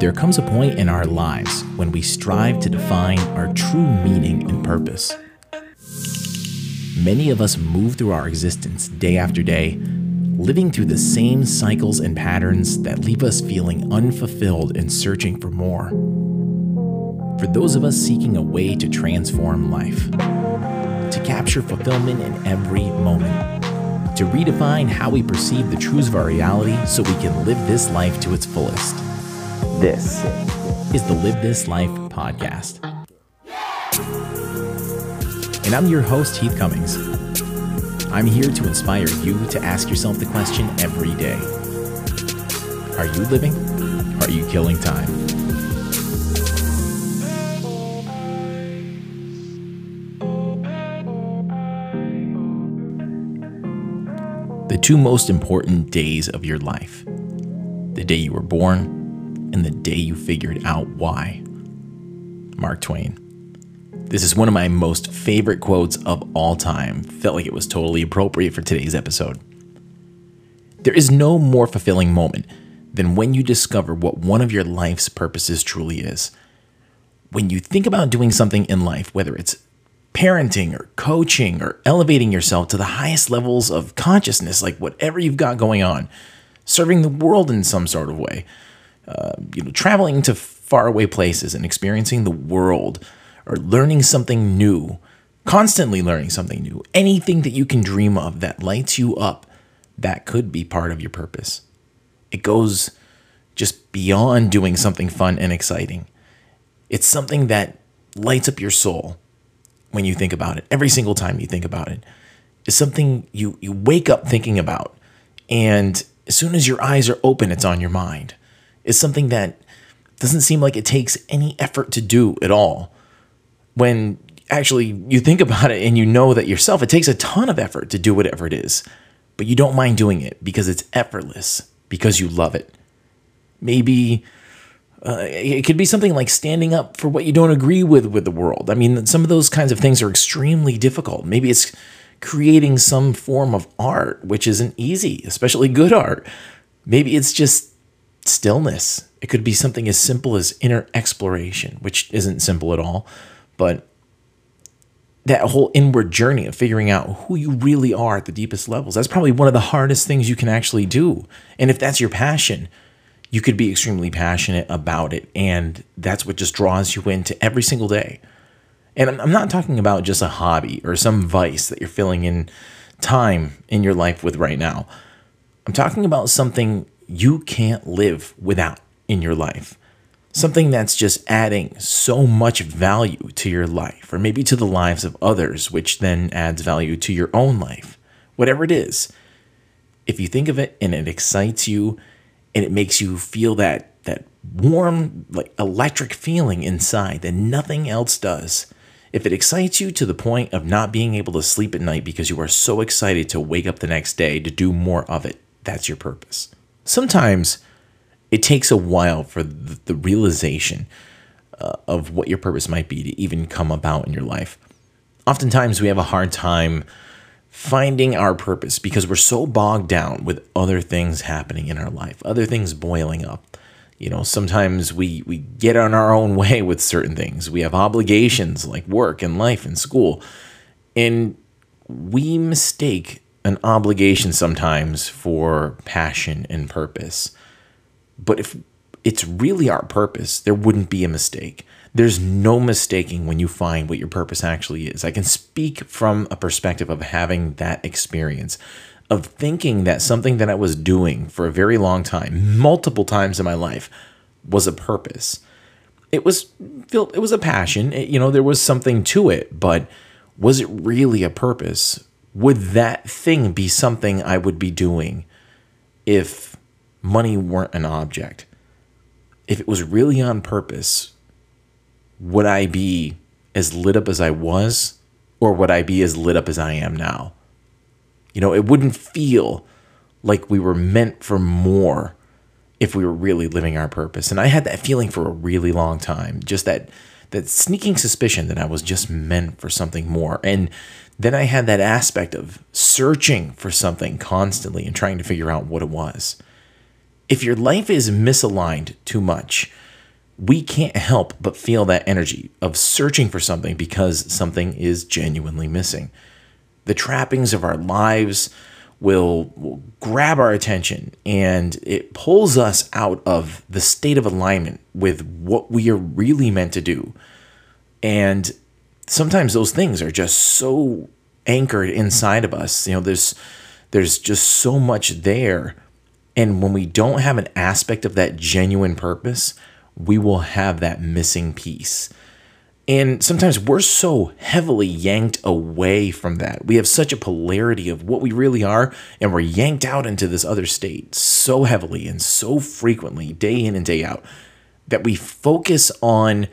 There comes a point in our lives when we strive to define our true meaning and purpose. Many of us move through our existence day after day, living through the same cycles and patterns that leave us feeling unfulfilled and searching for more. For those of us seeking a way to transform life, to capture fulfillment in every moment, to redefine how we perceive the truths of our reality so we can live this life to its fullest. This is the Live This Life podcast. And I'm your host, Heath Cummings. I'm here to inspire you to ask yourself the question every day Are you living? Are you killing time? The two most important days of your life the day you were born and the day you figured out why. Mark Twain. This is one of my most favorite quotes of all time. Felt like it was totally appropriate for today's episode. There is no more fulfilling moment than when you discover what one of your life's purposes truly is. When you think about doing something in life, whether it's parenting or coaching or elevating yourself to the highest levels of consciousness, like whatever you've got going on, serving the world in some sort of way, uh, you know, traveling to faraway places and experiencing the world or learning something new, constantly learning something new, anything that you can dream of that lights you up, that could be part of your purpose. It goes just beyond doing something fun and exciting. It's something that lights up your soul when you think about it. Every single time you think about it, it's something you, you wake up thinking about. And as soon as your eyes are open, it's on your mind is something that doesn't seem like it takes any effort to do at all. When actually you think about it and you know that yourself, it takes a ton of effort to do whatever it is, but you don't mind doing it because it's effortless, because you love it. Maybe uh, it could be something like standing up for what you don't agree with with the world. I mean, some of those kinds of things are extremely difficult. Maybe it's creating some form of art, which isn't easy, especially good art. Maybe it's just stillness. It could be something as simple as inner exploration, which isn't simple at all, but that whole inward journey of figuring out who you really are at the deepest levels. That's probably one of the hardest things you can actually do. And if that's your passion, you could be extremely passionate about it. And that's what just draws you into every single day. And I'm not talking about just a hobby or some vice that you're filling in time in your life with right now. I'm talking about something you can't live without in your life. Something that's just adding so much value to your life, or maybe to the lives of others, which then adds value to your own life. Whatever it is, if you think of it and it excites you and it makes you feel that that warm, like electric feeling inside that nothing else does. If it excites you to the point of not being able to sleep at night because you are so excited to wake up the next day to do more of it, that's your purpose sometimes it takes a while for the, the realization uh, of what your purpose might be to even come about in your life. Oftentimes, we have a hard time finding our purpose because we're so bogged down with other things happening in our life, other things boiling up. You know, sometimes we, we get on our own way with certain things. We have obligations like work and life and school. And we mistake an obligation sometimes for passion and purpose. But if it's really our purpose, there wouldn't be a mistake. There's no mistaking when you find what your purpose actually is. I can speak from a perspective of having that experience, of thinking that something that I was doing for a very long time, multiple times in my life, was a purpose. It was it was a passion. It, you know, there was something to it, but was it really a purpose? Would that thing be something I would be doing if money weren't an object? If it was really on purpose, would I be as lit up as I was, or would I be as lit up as I am now? You know, it wouldn't feel like we were meant for more if we were really living our purpose. And I had that feeling for a really long time, just that that sneaking suspicion that I was just meant for something more. And then I had that aspect of searching for something constantly and trying to figure out what it was. If your life is misaligned too much, we can't help but feel that energy of searching for something because something is genuinely missing. The trappings of our lives will, will grab our attention and it pulls us out of the state of alignment with what we are really meant to do. And sometimes those things are just so anchored inside of us. You know, there's there's just so much there. And when we don't have an aspect of that genuine purpose, we will have that missing piece. And sometimes we're so heavily yanked away from that. We have such a polarity of what we really are, and we're yanked out into this other state so heavily and so frequently, day in and day out, that we focus on,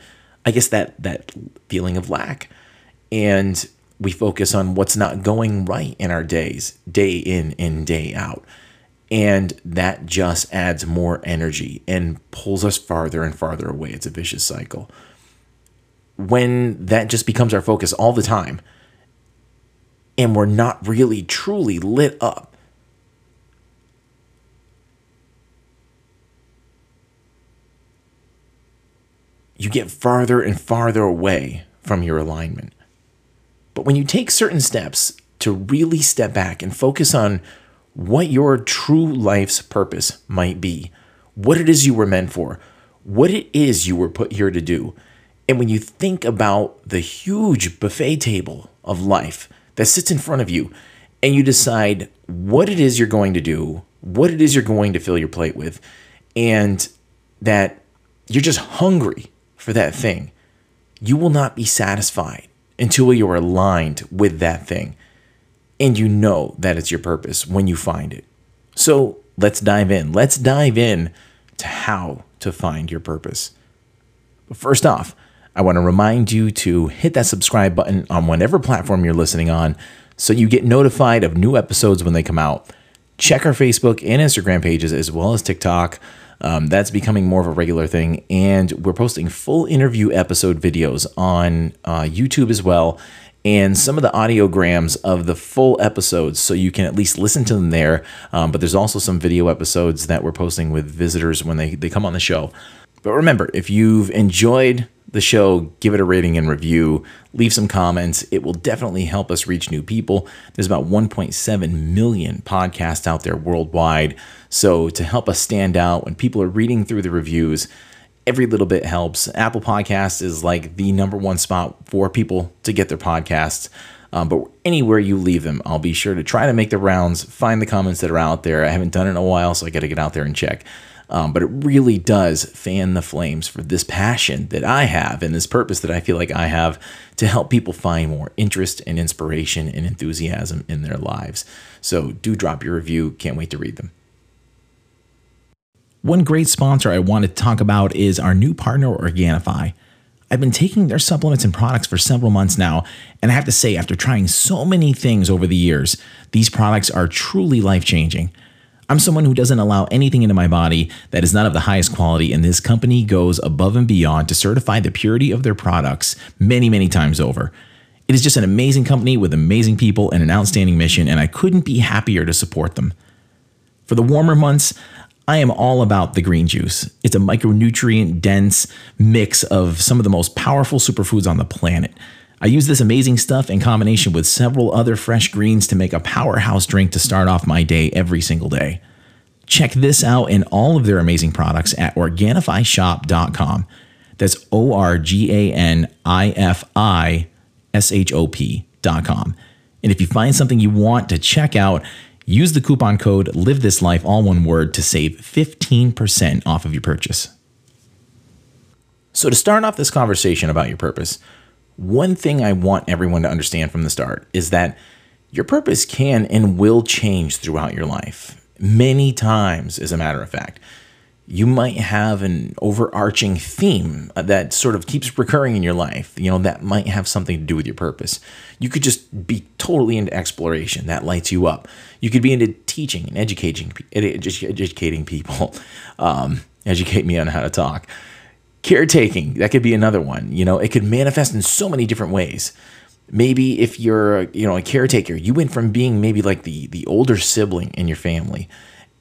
I guess, that that feeling of lack. And we focus on what's not going right in our days, day in and day out. And that just adds more energy and pulls us farther and farther away. It's a vicious cycle. When that just becomes our focus all the time, and we're not really truly lit up, you get farther and farther away from your alignment. But when you take certain steps to really step back and focus on what your true life's purpose might be, what it is you were meant for, what it is you were put here to do. And when you think about the huge buffet table of life that sits in front of you, and you decide what it is you're going to do, what it is you're going to fill your plate with, and that you're just hungry for that thing, you will not be satisfied until you are aligned with that thing and you know that it's your purpose when you find it. So let's dive in. Let's dive in to how to find your purpose. But first off, I want to remind you to hit that subscribe button on whatever platform you're listening on so you get notified of new episodes when they come out. Check our Facebook and Instagram pages as well as TikTok. Um, that's becoming more of a regular thing. And we're posting full interview episode videos on uh, YouTube as well and some of the audiograms of the full episodes so you can at least listen to them there. Um, but there's also some video episodes that we're posting with visitors when they, they come on the show. But remember, if you've enjoyed the show, give it a rating and review, leave some comments. It will definitely help us reach new people. There's about 1.7 million podcasts out there worldwide. So, to help us stand out when people are reading through the reviews, every little bit helps. Apple Podcast is like the number one spot for people to get their podcasts. Um, but anywhere you leave them, I'll be sure to try to make the rounds, find the comments that are out there. I haven't done it in a while, so I got to get out there and check. Um, but it really does fan the flames for this passion that I have and this purpose that I feel like I have to help people find more interest and inspiration and enthusiasm in their lives. So do drop your review. Can't wait to read them. One great sponsor I want to talk about is our new partner, Organifi. I've been taking their supplements and products for several months now, and I have to say, after trying so many things over the years, these products are truly life changing. I'm someone who doesn't allow anything into my body that is not of the highest quality, and this company goes above and beyond to certify the purity of their products many, many times over. It is just an amazing company with amazing people and an outstanding mission, and I couldn't be happier to support them. For the warmer months, I am all about the green juice. It's a micronutrient dense mix of some of the most powerful superfoods on the planet. I use this amazing stuff in combination with several other fresh greens to make a powerhouse drink to start off my day every single day. Check this out and all of their amazing products at Organifishop.com. That's O R G A N I F I S H O P.com. And if you find something you want to check out, Use the coupon code Live This Life, all one word, to save 15% off of your purchase. So, to start off this conversation about your purpose, one thing I want everyone to understand from the start is that your purpose can and will change throughout your life. Many times, as a matter of fact you might have an overarching theme that sort of keeps recurring in your life. You know, that might have something to do with your purpose. You could just be totally into exploration, that lights you up. You could be into teaching and educating, educating people. Um, educate me on how to talk. Caretaking, that could be another one. You know, it could manifest in so many different ways. Maybe if you're, you know, a caretaker, you went from being maybe like the the older sibling in your family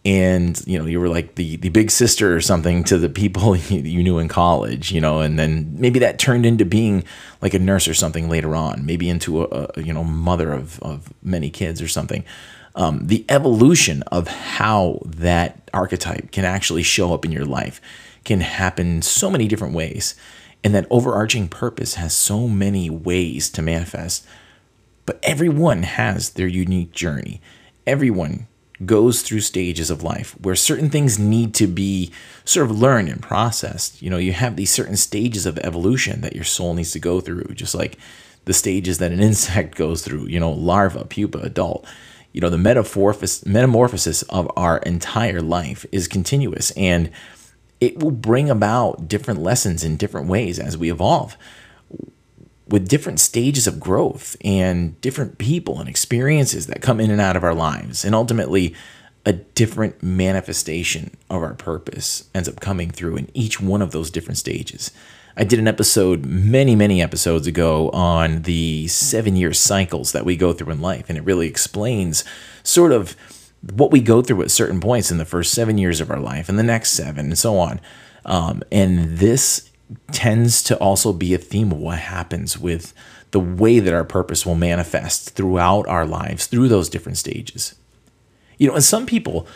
and you know you were like the the big sister or something to the people you, knew in college you know and then maybe that turned into being like a nurse or something later on maybe into a, a you know mother of, of many kids or something um, the evolution of how that archetype can actually show up in your life can happen so many different ways and that overarching purpose has so many ways to manifest but everyone has their unique journey everyone goes through stages of life where certain things need to be sort of learned and processed. You know, you have these certain stages of evolution that your soul needs to go through, just like the stages that an insect goes through, you know, larva, pupa, adult. You know, the metamorphosis, of our entire life is continuous and it will bring about different lessons in different ways as we evolve with different stages of growth and different people and experiences that come in and out of our lives. And ultimately, a different manifestation of our purpose ends up coming through in each one of those different stages. I did an episode many, many episodes ago on the seven year cycles that we go through in life, and it really explains sort of what we go through at certain points in the first seven years of our life and the next seven, and so on. Um, and this tends to also be a theme of what happens with the way that our purpose will manifest throughout our lives through those different stages. You know, and some people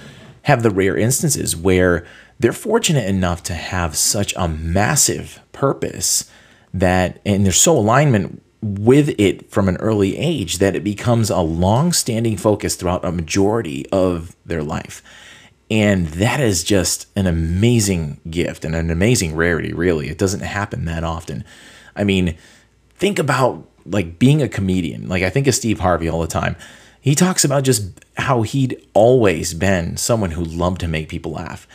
have the rare instances where they're fortunate enough to have such a massive purpose that, and there's so alignment with it from an early age that it becomes a long standing focus throughout a majority of their life. And that is just an amazing gift and an amazing rarity, really. It doesn't happen that often. I mean, think about like being a comedian. Like I think of Steve Harvey all the time. He talks about just how he'd always been someone who loved to make people laugh.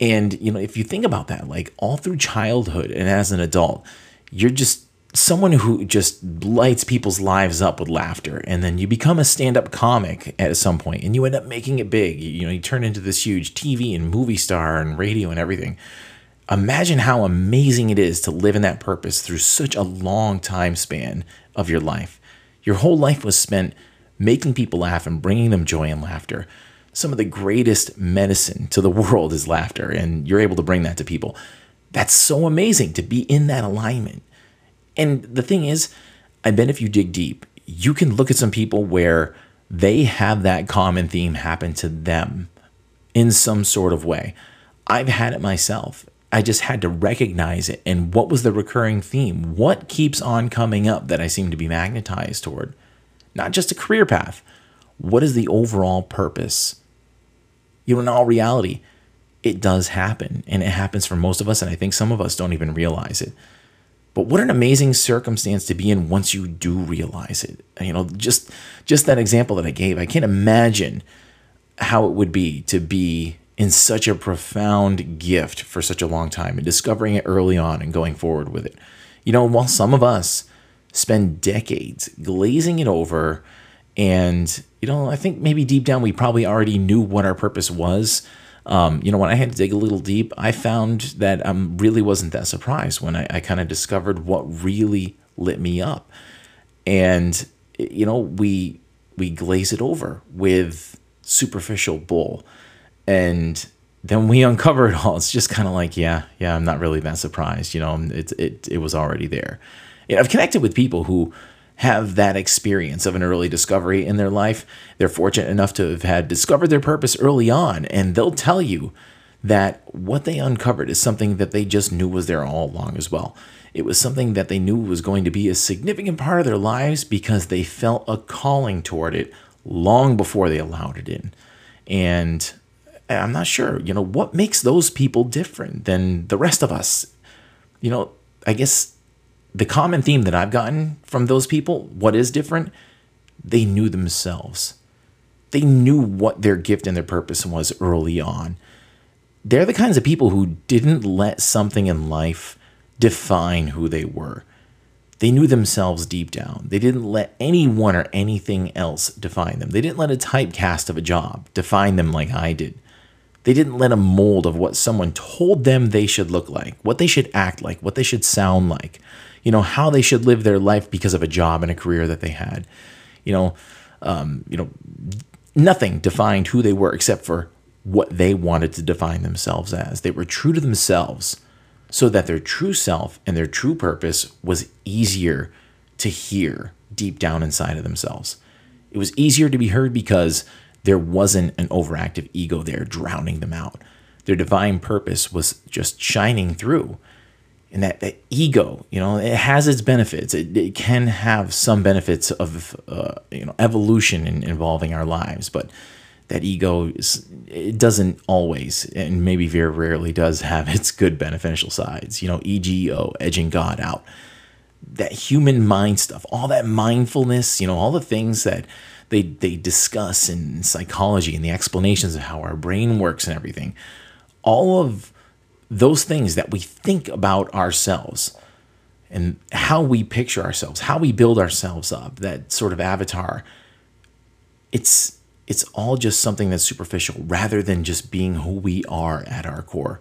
And you know, if you think about that, like all through childhood and as an adult, you're just someone who just lights people's lives up with laughter and then you become a stand-up comic at some point and you end up making it big. You know you turn into this huge tv and movie star and radio and everything. Imagine how amazing it is to live in that purpose through such a long time span of your life. Your whole life was spent making people laugh and bringing them joy and laughter. Some of the greatest medicine to the world is laughter and you're able to bring that to people. That's so amazing to be in that alignment and the thing is, I bet if you dig deep, you can look at some people where they have that common theme happen to them in some sort of way. I've had it myself. I just had to recognize it. And what was the recurring theme? What keeps on coming up that I seem to be magnetized toward? Not just a career path. What is the overall purpose? You know, in all reality, it does happen. And it happens for most of us. And I think some of us don't even realize it. But what an amazing circumstance to be in once you do realize it. You know, just just that example that I gave, I can't imagine how it would be to be in such a profound gift for such a long time and discovering it early on and going forward with it. You know, while some of us spend decades glazing it over and you know, I think maybe deep down we probably already knew what our purpose was um, you know, when I had to dig a little deep, I found that I um, really wasn't that surprised when I, I kind of discovered what really lit me up. And, you know, we, we glaze it over with superficial bull. And then we uncover it all. It's just kind of like, yeah, yeah, I'm not really that surprised. You know, it, it, it was already there. You know, I've connected with people who have that experience of an early discovery in their life. They're fortunate enough to have had discovered their purpose early on, and they'll tell you that what they uncovered is something that they just knew was there all along as well. It was something that they knew was going to be a significant part of their lives because they felt a calling toward it long before they allowed it in. And I'm not sure, you know, what makes those people different than the rest of us? You know, I guess the common theme that I've gotten from those people, what is different? They knew themselves. They knew what their gift and their purpose was early on. They're the kinds of people who didn't let something in life define who they were. They knew themselves deep down. They didn't let anyone or anything else define them. They didn't let a typecast of a job define them like I did. They didn't let a mold of what someone told them they should look like, what they should act like, what they should sound like, you know, how they should live their life because of a job and a career that they had. You know, um, you know, nothing defined who they were except for what they wanted to define themselves as. They were true to themselves so that their true self and their true purpose was easier to hear deep down inside of themselves. It was easier to be heard because there wasn't an overactive ego there drowning them out. Their divine purpose was just shining through. And that, that ego, you know, it has its benefits. It, it can have some benefits of, uh, you know, evolution in, involving our lives, but that ego is, it doesn't always, and maybe very rarely does have its good beneficial sides. You know, ego, edging God out. That human mind stuff, all that mindfulness, you know, all the things that they they discuss in psychology and the explanations of how our brain works and everything all of those things that we think about ourselves and how we picture ourselves how we build ourselves up that sort of avatar it's it's all just something that's superficial rather than just being who we are at our core.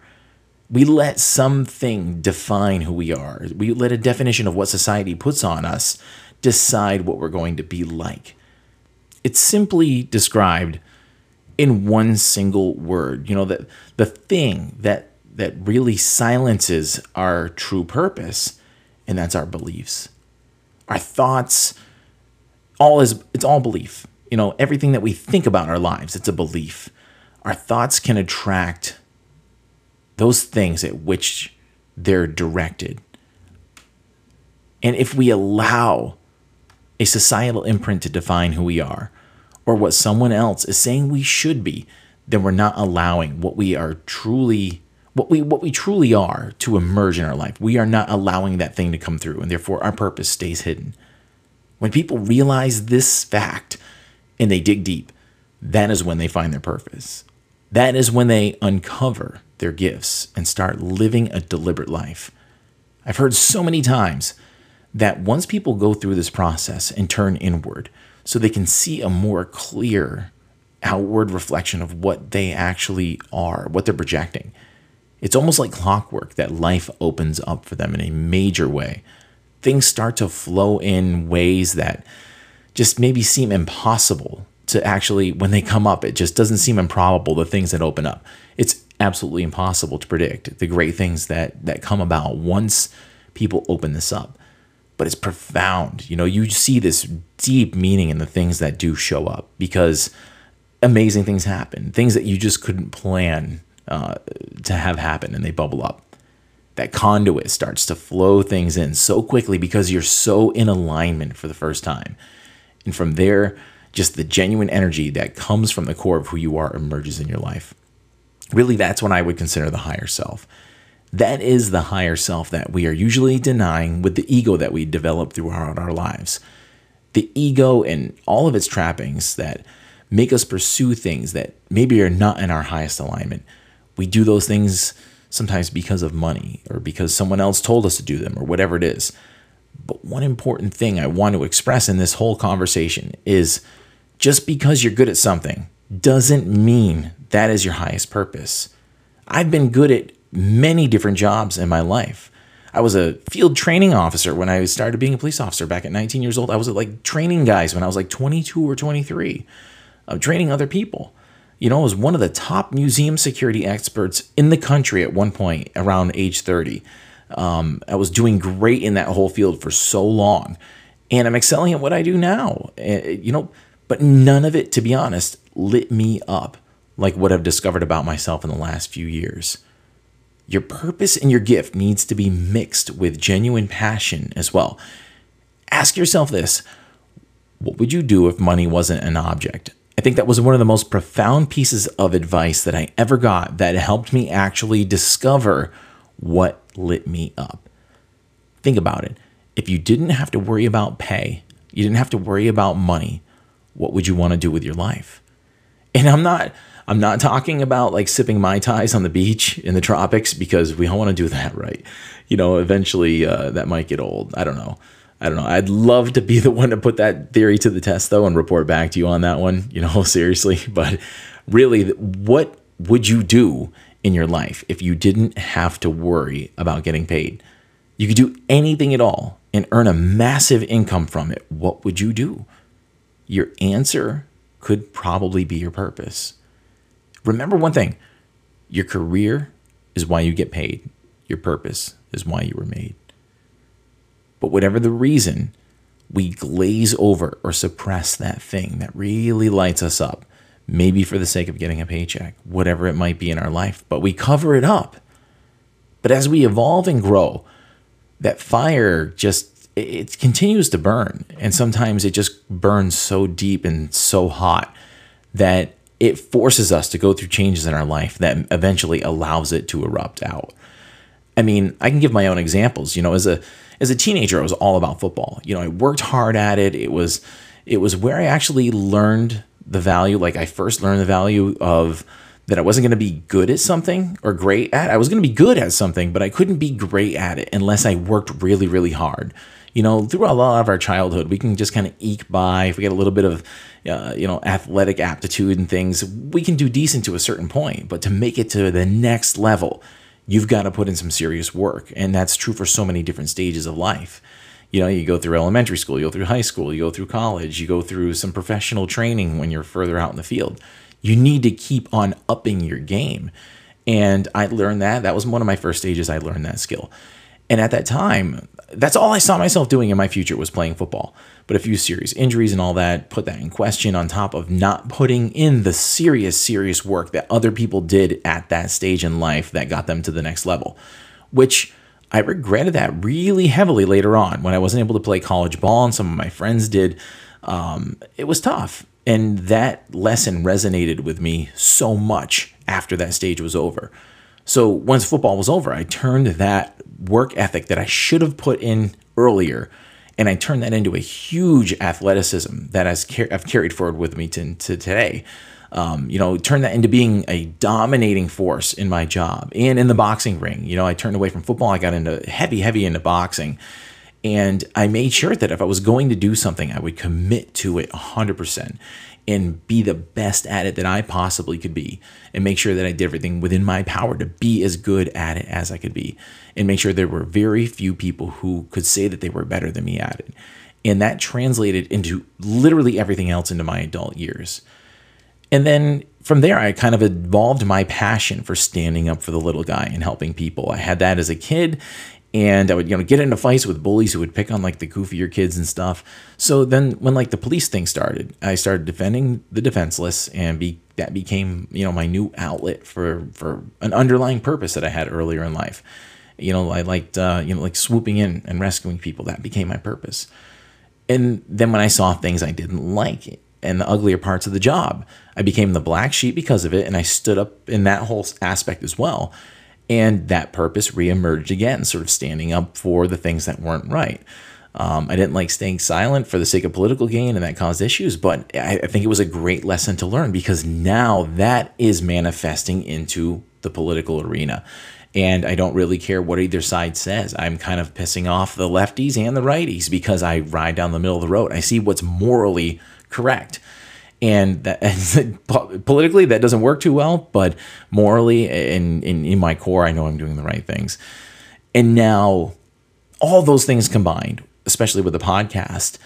We let something define who we are. We let a definition of what society puts on us decide what we're going to be like. It's simply described in one single word. You know, that the thing that that really silences our true purpose, and that's our beliefs. Our thoughts, all is it's all belief. You know, everything that we think about our lives, it's a belief. Our thoughts can attract those things at which they're directed. And if we allow a societal imprint to define who we are, or what someone else is saying we should be, then we're not allowing what we are truly what we what we truly are to emerge in our life. We are not allowing that thing to come through, and therefore our purpose stays hidden. When people realize this fact and they dig deep, that is when they find their purpose. That is when they uncover their gifts and start living a deliberate life. I've heard so many times that once people go through this process and turn inward, so they can see a more clear outward reflection of what they actually are, what they're projecting, it's almost like clockwork that life opens up for them in a major way. Things start to flow in ways that just maybe seem impossible to actually, when they come up, it just doesn't seem improbable, the things that open up. It's absolutely impossible to predict the great things that, that come about once people open this up but it's profound. You know, you see this deep meaning in the things that do show up because amazing things happen, things that you just couldn't plan uh, to have happen, and they bubble up. That conduit starts to flow things in so quickly because you're so in alignment for the first time. And from there, just the genuine energy that comes from the core of who you are emerges in your life. Really, that's what I would consider the higher self. That is the higher self that we are usually denying with the ego that we develop throughout our lives. The ego and all of its trappings that make us pursue things that maybe are not in our highest alignment. We do those things sometimes because of money or because someone else told us to do them or whatever it is. But one important thing I want to express in this whole conversation is just because you're good at something doesn't mean that is your highest purpose. I've been good at many different jobs in my life. I was a field training officer when I started being a police officer back at 19 years old. I was like training guys when I was like 22 or 23, uh, training other people. You know, was one of the top museum security experts in the country at one point around age 30. Um, I was doing great in that whole field for so long, and I'm excelling at what I do now. Uh, you know, but none of it, to be honest, lit me up like what I've discovered about myself in the last few years. Your purpose and your gift needs to be mixed with genuine passion as well. Ask yourself this What would you do if money wasn't an object? I think that was one of the most profound pieces of advice that I ever got that helped me actually discover what lit me up. Think about it. If you didn't have to worry about pay, you didn't have to worry about money, what would you want to do with your life? And I'm not I'm not talking about like sipping Mai Tais on the beach in the tropics because we don't want to do that, right? You know, eventually uh, that might get old. I don't know. I don't know. I'd love to be the one to put that theory to the test though and report back to you on that one, you know, seriously. But really, what would you do in your life if you didn't have to worry about getting paid? You could do anything at all and earn a massive income from it. What would you do? Your answer could probably be your purpose Remember one thing your career is why you get paid, your purpose is why you were made. But whatever the reason, we glaze over or suppress that thing that really lights us up, maybe for the sake of getting a paycheck, whatever it might be in our life, but we cover it up. But as we evolve and grow, that fire just it continues to burn and sometimes it just burns so deep and so hot that it forces us to go through changes in our life that eventually allows it to erupt out. I mean, I can give my own examples. You know, as a as a teenager, I was all about football. You know, I worked hard at it. It was it was where I actually learned the value. Like I first learned the value of that I wasn't going to be good at something or great at. I was going to be good at something, but I couldn't be great at it unless I worked really, really hard. You know, through a lot of our childhood, we can just kind of eke by. If we get a little bit of, uh, you know, athletic aptitude and things, we can do decent to a certain point. But to make it to the next level, you've got to put in some serious work. And that's true for so many different stages of life. You know, you go through elementary school, you go through high school, you go through college, you go through some professional training when you're further out in the field you need to keep on upping your game. And I learned that. That was one of my first stages. I learned that skill. And at that time, that's all I saw myself doing in my future was playing football. But a few serious injuries and all that put that in question on top of not putting in the serious, serious work that other people did at that stage in life that got them to the next level, which I regretted that really heavily later on when I wasn't able to play college ball and some of my friends did. Um, it was tough. And that lesson resonated with me so much after that stage was over. So once football was over, I turned that work ethic that I should have put in earlier and I turned that into a huge athleticism that I've carried forward with me to, to today. Um, you know, turned that into being a dominating force in my job and in the boxing ring. You know, I turned away from football. I got into heavy, heavy into boxing. And I made sure that if I was going to do something, I would commit to it 100% and be the best at it that I possibly could be and make sure that I did everything within my power to be as good at it as I could be and make sure there were very few people who could say that they were better than me at it. And that translated into literally everything else into my adult years. And then from there, I kind of evolved my passion for standing up for the little guy and helping people. I had that as a kid, and I would you know get into fights with bullies who would pick on like the goofier kids and stuff. So then when like the police thing started, I started defending the defenseless and be that became you know my new outlet for for an underlying purpose that I had earlier in life. You know I liked uh, you know like swooping in and rescuing people. That became my purpose. And then when I saw things I didn't like and the uglier parts of the job, I became the black sheep because of it, and I stood up in that whole aspect as well. And that purpose reemerged again, sort of standing up for the things that weren't right. Um, I didn't like staying silent for the sake of political gain, and that caused issues. But I, I think it was a great lesson to learn because now that is manifesting into the political arena. And I don't really care what either side says. I'm kind of pissing off the lefties and the righties because I ride down the middle of the road. I see what's morally correct and that politically that doesn't work too well but morally and in, in my core i know i'm doing the right things. And now all those things combined especially with the podcast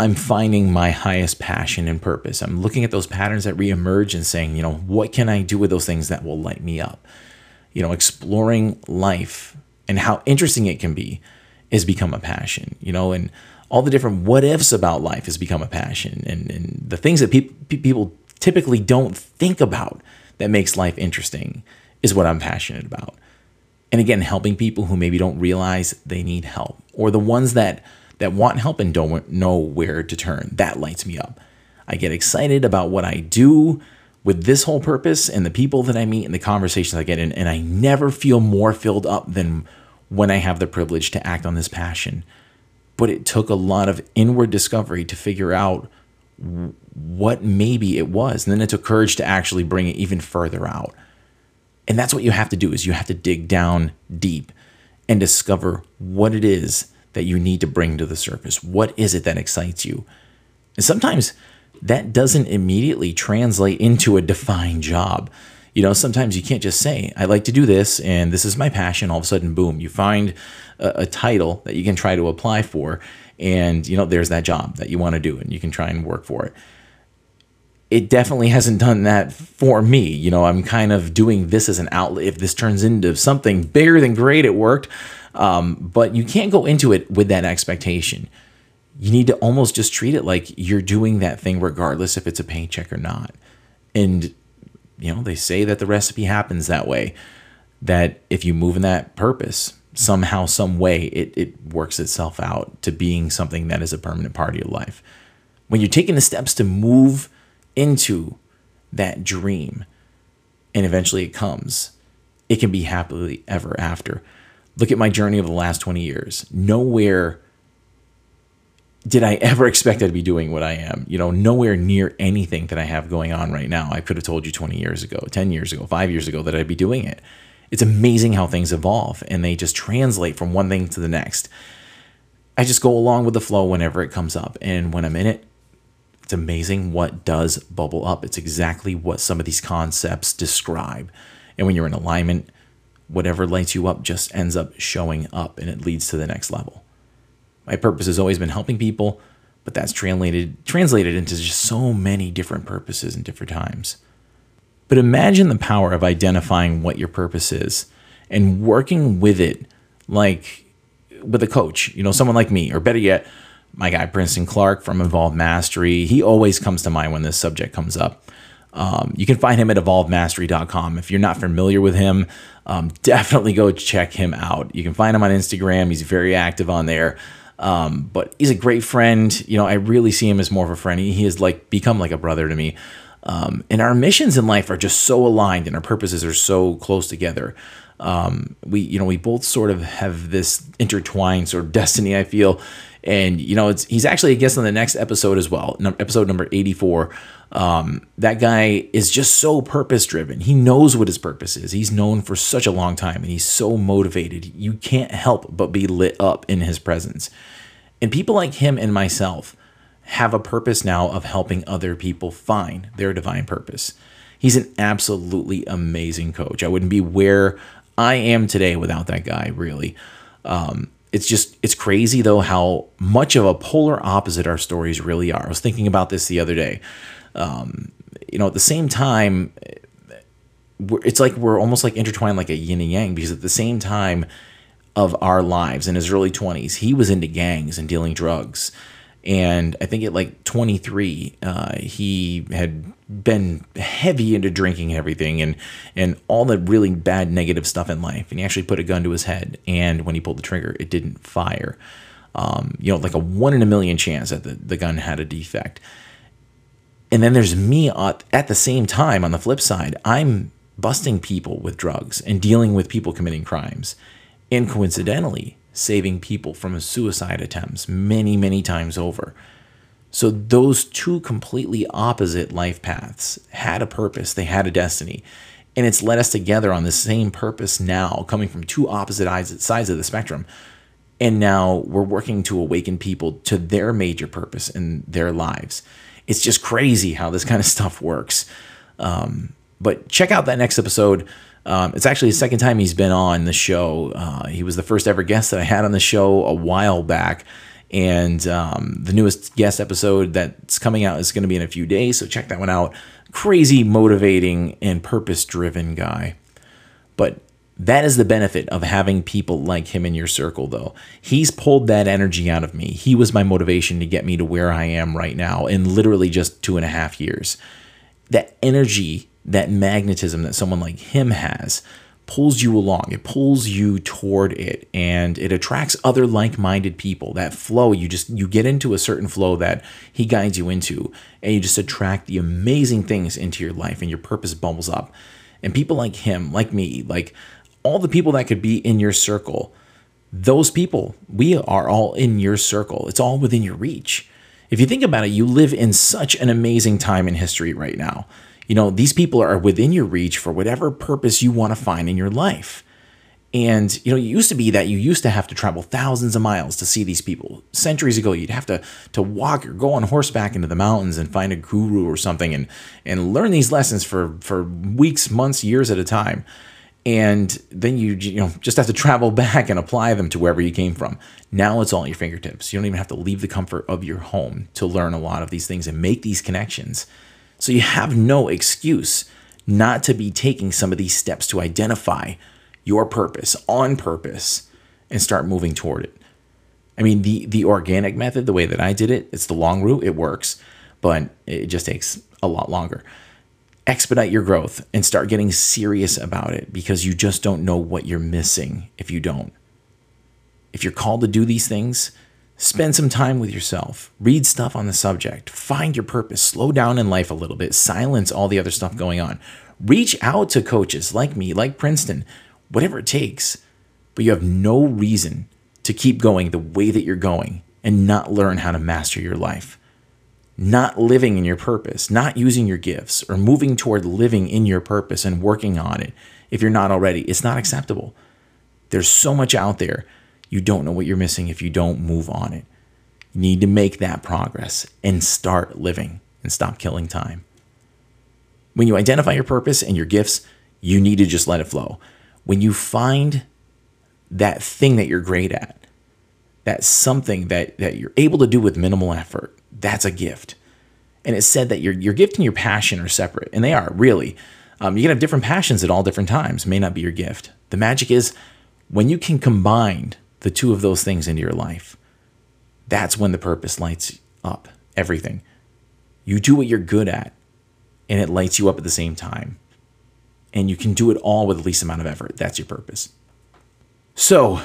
i'm finding my highest passion and purpose. I'm looking at those patterns that reemerge and saying you know what can i do with those things that will light me up? You know exploring life and how interesting it can be has become a passion you know and all the different what ifs about life has become a passion and, and the things that pe- people typically don't think about that makes life interesting is what I'm passionate about. And again, helping people who maybe don't realize they need help or the ones that that want help and don't know where to turn. That lights me up. I get excited about what I do with this whole purpose and the people that I meet and the conversations I get in and I never feel more filled up than when I have the privilege to act on this passion but it took a lot of inward discovery to figure out what maybe it was. And then it took courage to actually bring it even further out. And that's what you have to do is you have to dig down deep and discover what it is that you need to bring to the surface. What is it that excites you? And sometimes that doesn't immediately translate into a defined job you know, sometimes you can't just say, I like to do this and this is my passion. All of a sudden, boom, you find a, a title that you can try to apply for. And, you know, there's that job that you want to do and you can try and work for it. it definitely hasn't done that for me. You know, I'm kind of doing this as an outlet. If this turns into something bigger than great, it worked. Um, but you can't go into it with that expectation. You need to almost just treat it like you're doing that thing regardless if it's a paycheck or not. And, you know, they say that the recipe happens that way, that if you move in that purpose, somehow, some way, it, it works itself out to being something that is a permanent part of your life. When you're taking the steps to move into that dream and eventually it comes, it can be happily ever after. Look at my journey of the last 20 years. Nowhere did I ever expect I'd be doing what I am. You know, nowhere near anything that I have going on right now. I could have told you 20 years ago, 10 years ago, five years ago that I'd be doing it. It's amazing how things evolve and they just translate from one thing to the next. I just go along with the flow whenever it comes up. And when I'm in it, it's amazing what does bubble up. It's exactly what some of these concepts describe. And when you're in alignment, whatever lights you up just ends up showing up and it leads to the next level. My purpose has always been helping people, but that's translated translated into just so many different purposes in different times. But imagine the power of identifying what your purpose is and working with it like with a coach, you know, someone like me, or better yet, my guy Princeton Clark from Evolve Mastery. He always comes to mind when this subject comes up. Um, you can find him at evolvemastery.com. If you're not familiar with him, um, definitely go check him out. You can find him on Instagram. He's very active on there. Um, but he's a great friend. You know, I really see him as more of a friend. He, has like become like a brother to me. Um, and our missions in life are just so aligned and our purposes are so close together. Um, we, you know, we both sort of have this intertwined sort of destiny, I feel. And, you know, it's, he's actually a guest on the next episode as well, episode number 84. Um, that guy is just so purpose driven. He knows what his purpose is. He's known for such a long time and he's so motivated. You can't help but be lit up in his presence. And people like him and myself have a purpose now of helping other people find their divine purpose. He's an absolutely amazing coach. I wouldn't be where I am today without that guy, really. Um, it's just it's crazy though how much of a polar opposite our stories really are. I was thinking about this the other day um, you know, at the same time, it's like we're almost like intertwined like a yin and yang because at the same time of our lives in his early 20s, he was into gangs and dealing drugs. And I think at like 23, uh, he had been heavy into drinking and everything and, and all the really bad negative stuff in life. And he actually put a gun to his head. And when he pulled the trigger, it didn't fire. Um, you know, like a one in a million chance that the, the gun had a defect. And then there's me at the same time on the flip side. I'm busting people with drugs and dealing with people committing crimes. And coincidentally, saving people from suicide attempts many, many times over. So those two completely opposite life paths had a purpose, they had a destiny. And it's led us together on the same purpose now, coming from two opposite sides of the spectrum. And now we're working to awaken people to their major purpose in their lives it's just crazy how this kind of stuff works. Um, but check out that next episode. Um, it's actually the second time he's been on the show. Uh, he was the first ever guest that I had on the show a while back. And um, the newest guest episode that's coming out is going to be in a few days. So check that one out. Crazy, motivating, and purpose driven guy. But that is the benefit of having people like him in your circle, though. He's pulled that energy out of me. He was my motivation to get me to where I am right now in literally just two and a half years. That energy, that magnetism that someone like him has, pulls you along. It pulls you toward it and it attracts other like-minded people. That flow, you just you get into a certain flow that he guides you into and you just attract the amazing things into your life and your purpose bubbles up. And people like him, like me, like all the people that could be in your circle, those people, we are all in your circle. It's all within your reach. If you think about it, you live in such an amazing time in history right now. You know, these people are within your reach for whatever purpose you want to find in your life. And you know, it used to be that you used to have to travel thousands of miles to see these people. Centuries ago, you'd have to to walk or go on horseback into the mountains and find a guru or something and and learn these lessons for for weeks, months, years at a time and then you you know just have to travel back and apply them to wherever you came from. Now it's all at your fingertips. You don't even have to leave the comfort of your home to learn a lot of these things and make these connections. So you have no excuse not to be taking some of these steps to identify your purpose on purpose and start moving toward it. I mean, the the organic method, the way that I did it, it's the long route, it works, but it just takes a lot longer. Expedite your growth and start getting serious about it because you just don't know what you're missing if you don't. If you're called to do these things, spend some time with yourself, read stuff on the subject, find your purpose, slow down in life a little bit, silence all the other stuff going on. Reach out to coaches like me, like Princeton, whatever it takes. But you have no reason to keep going the way that you're going and not learn how to master your life. Not living in your purpose, not using your gifts, or moving toward living in your purpose and working on it if you're not already, it's not acceptable. There's so much out there. You don't know what you're missing if you don't move on it. You need to make that progress and start living and stop killing time. When you identify your purpose and your gifts, you need to just let it flow. When you find that thing that you're great at, that something that, that you're able to do with minimal effort, that's a gift. And it's said that your, your gift and your passion are separate, and they are really. Um, you can have different passions at all different times, may not be your gift. The magic is when you can combine the two of those things into your life, that's when the purpose lights up everything. You do what you're good at, and it lights you up at the same time. And you can do it all with the least amount of effort. That's your purpose. So,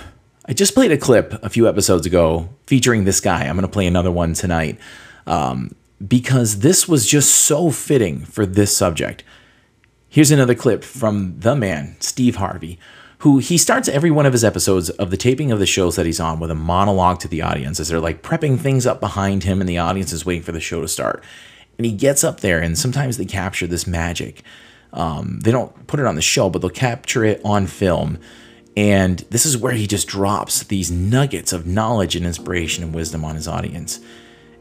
I just played a clip a few episodes ago featuring this guy. I'm going to play another one tonight um, because this was just so fitting for this subject. Here's another clip from the man, Steve Harvey, who he starts every one of his episodes of the taping of the shows that he's on with a monologue to the audience as they're like prepping things up behind him and the audience is waiting for the show to start. And he gets up there, and sometimes they capture this magic. Um, they don't put it on the show, but they'll capture it on film and this is where he just drops these nuggets of knowledge and inspiration and wisdom on his audience.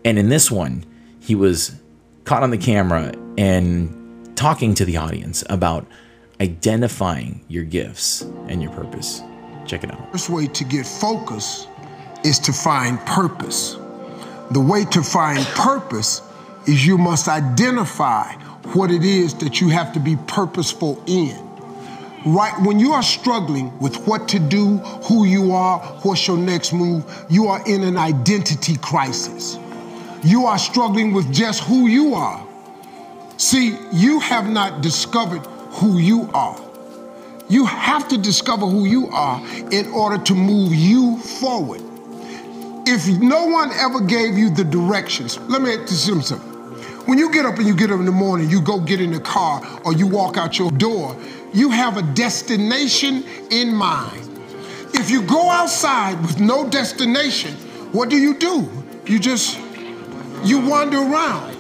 And in this one, he was caught on the camera and talking to the audience about identifying your gifts and your purpose. Check it out. First way to get focus is to find purpose. The way to find purpose is you must identify what it is that you have to be purposeful in right when you are struggling with what to do, who you are, what's your next move, you are in an identity crisis. You are struggling with just who you are. See, you have not discovered who you are. You have to discover who you are in order to move you forward. If no one ever gave you the directions, let me just something. When you get up and you get up in the morning, you go get in the car or you walk out your door, you have a destination in mind. If you go outside with no destination, what do you do? You just you wander around.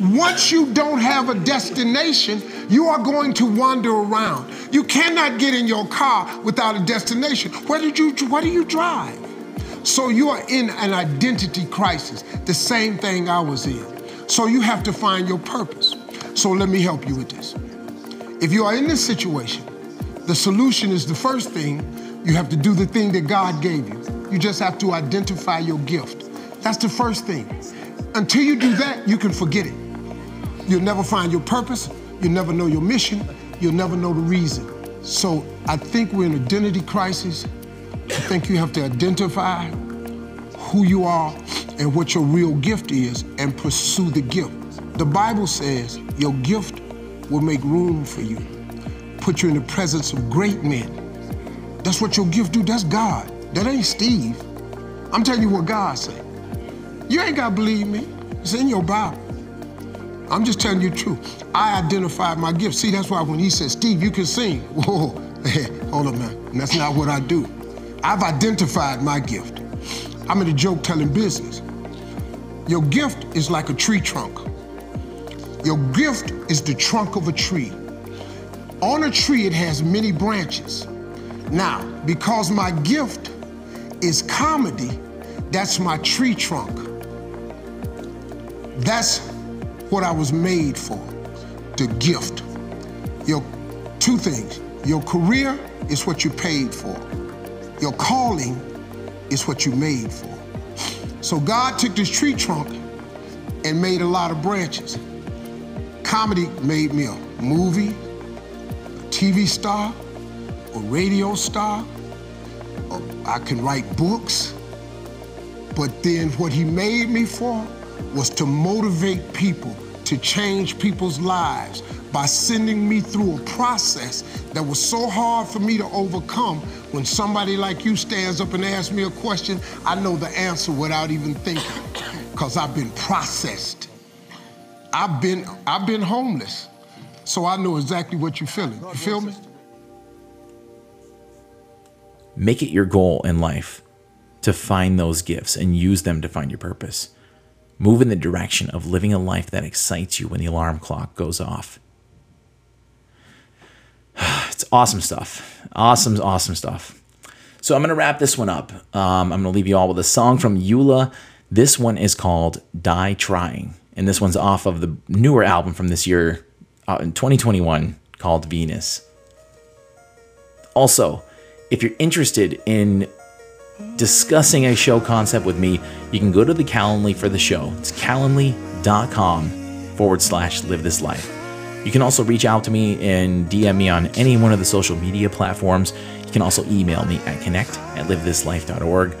Once you don't have a destination, you are going to wander around. You cannot get in your car without a destination. Where did you what do you drive? So you are in an identity crisis, the same thing I was in. So you have to find your purpose. So let me help you with this. If you are in this situation, the solution is the first thing you have to do the thing that God gave you. You just have to identify your gift. That's the first thing. Until you do that, you can forget it. You'll never find your purpose, you'll never know your mission, you'll never know the reason. So I think we're in an identity crisis. I think you have to identify who you are and what your real gift is and pursue the gift. The Bible says your gift will make room for you, put you in the presence of great men. That's what your gift do. That's God. That ain't Steve. I'm telling you what God said. You ain't got to believe me. It's in your Bible. I'm just telling you the truth. I identified my gift. See, that's why when he said, Steve, you can sing. Whoa, hold up, man. That's not what I do. I've identified my gift. I'm in the joke telling business. Your gift is like a tree trunk. Your gift is the trunk of a tree. On a tree, it has many branches. Now, because my gift is comedy, that's my tree trunk. That's what I was made for, the gift. Your two things. Your career is what you paid for. Your calling is what you made for. So God took this tree trunk and made a lot of branches. Comedy made me a movie, a TV star, a radio star. I can write books. But then what he made me for was to motivate people, to change people's lives by sending me through a process that was so hard for me to overcome. When somebody like you stands up and asks me a question, I know the answer without even thinking, because I've been processed. I've been I've been homeless, so I know exactly what you're feeling. You feel me? Make it your goal in life to find those gifts and use them to find your purpose. Move in the direction of living a life that excites you when the alarm clock goes off. It's awesome stuff. Awesome, awesome stuff. So I'm going to wrap this one up. Um, I'm going to leave you all with a song from Eula. This one is called Die Trying. And this one's off of the newer album from this year uh, in 2021 called Venus. Also, if you're interested in discussing a show concept with me, you can go to the Calendly for the show. It's calendly.com forward slash live this life. You can also reach out to me and DM me on any one of the social media platforms. You can also email me at connect at livethislife.org.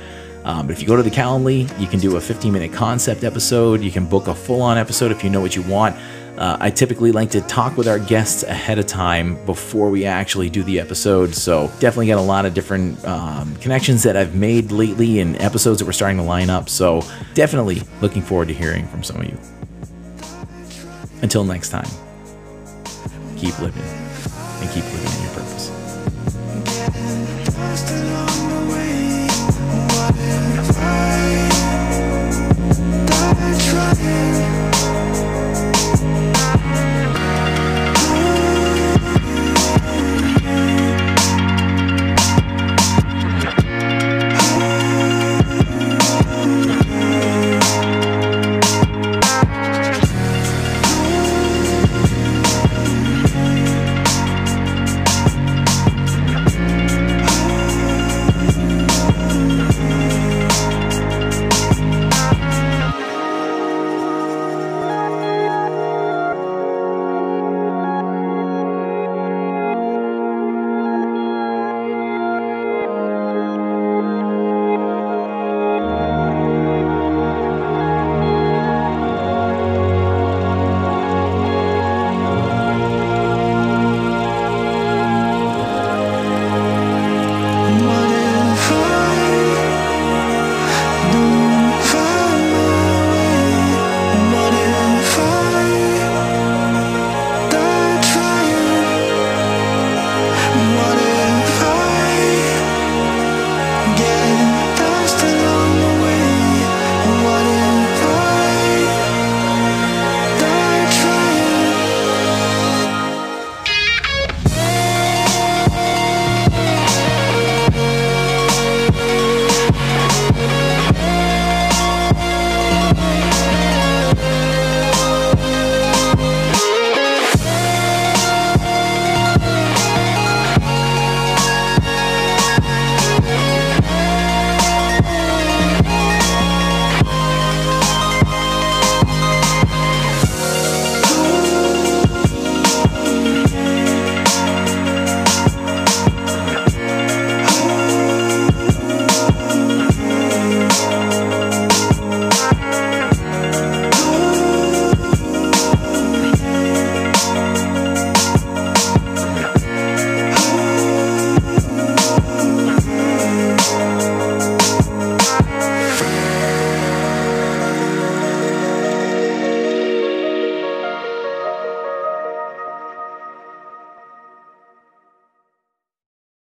Um, but if you go to the Calendly, you can do a 15 minute concept episode. You can book a full on episode if you know what you want. Uh, I typically like to talk with our guests ahead of time before we actually do the episode. So, definitely got a lot of different um, connections that I've made lately and episodes that we're starting to line up. So, definitely looking forward to hearing from some of you. Until next time, keep living and keep living in your purpose.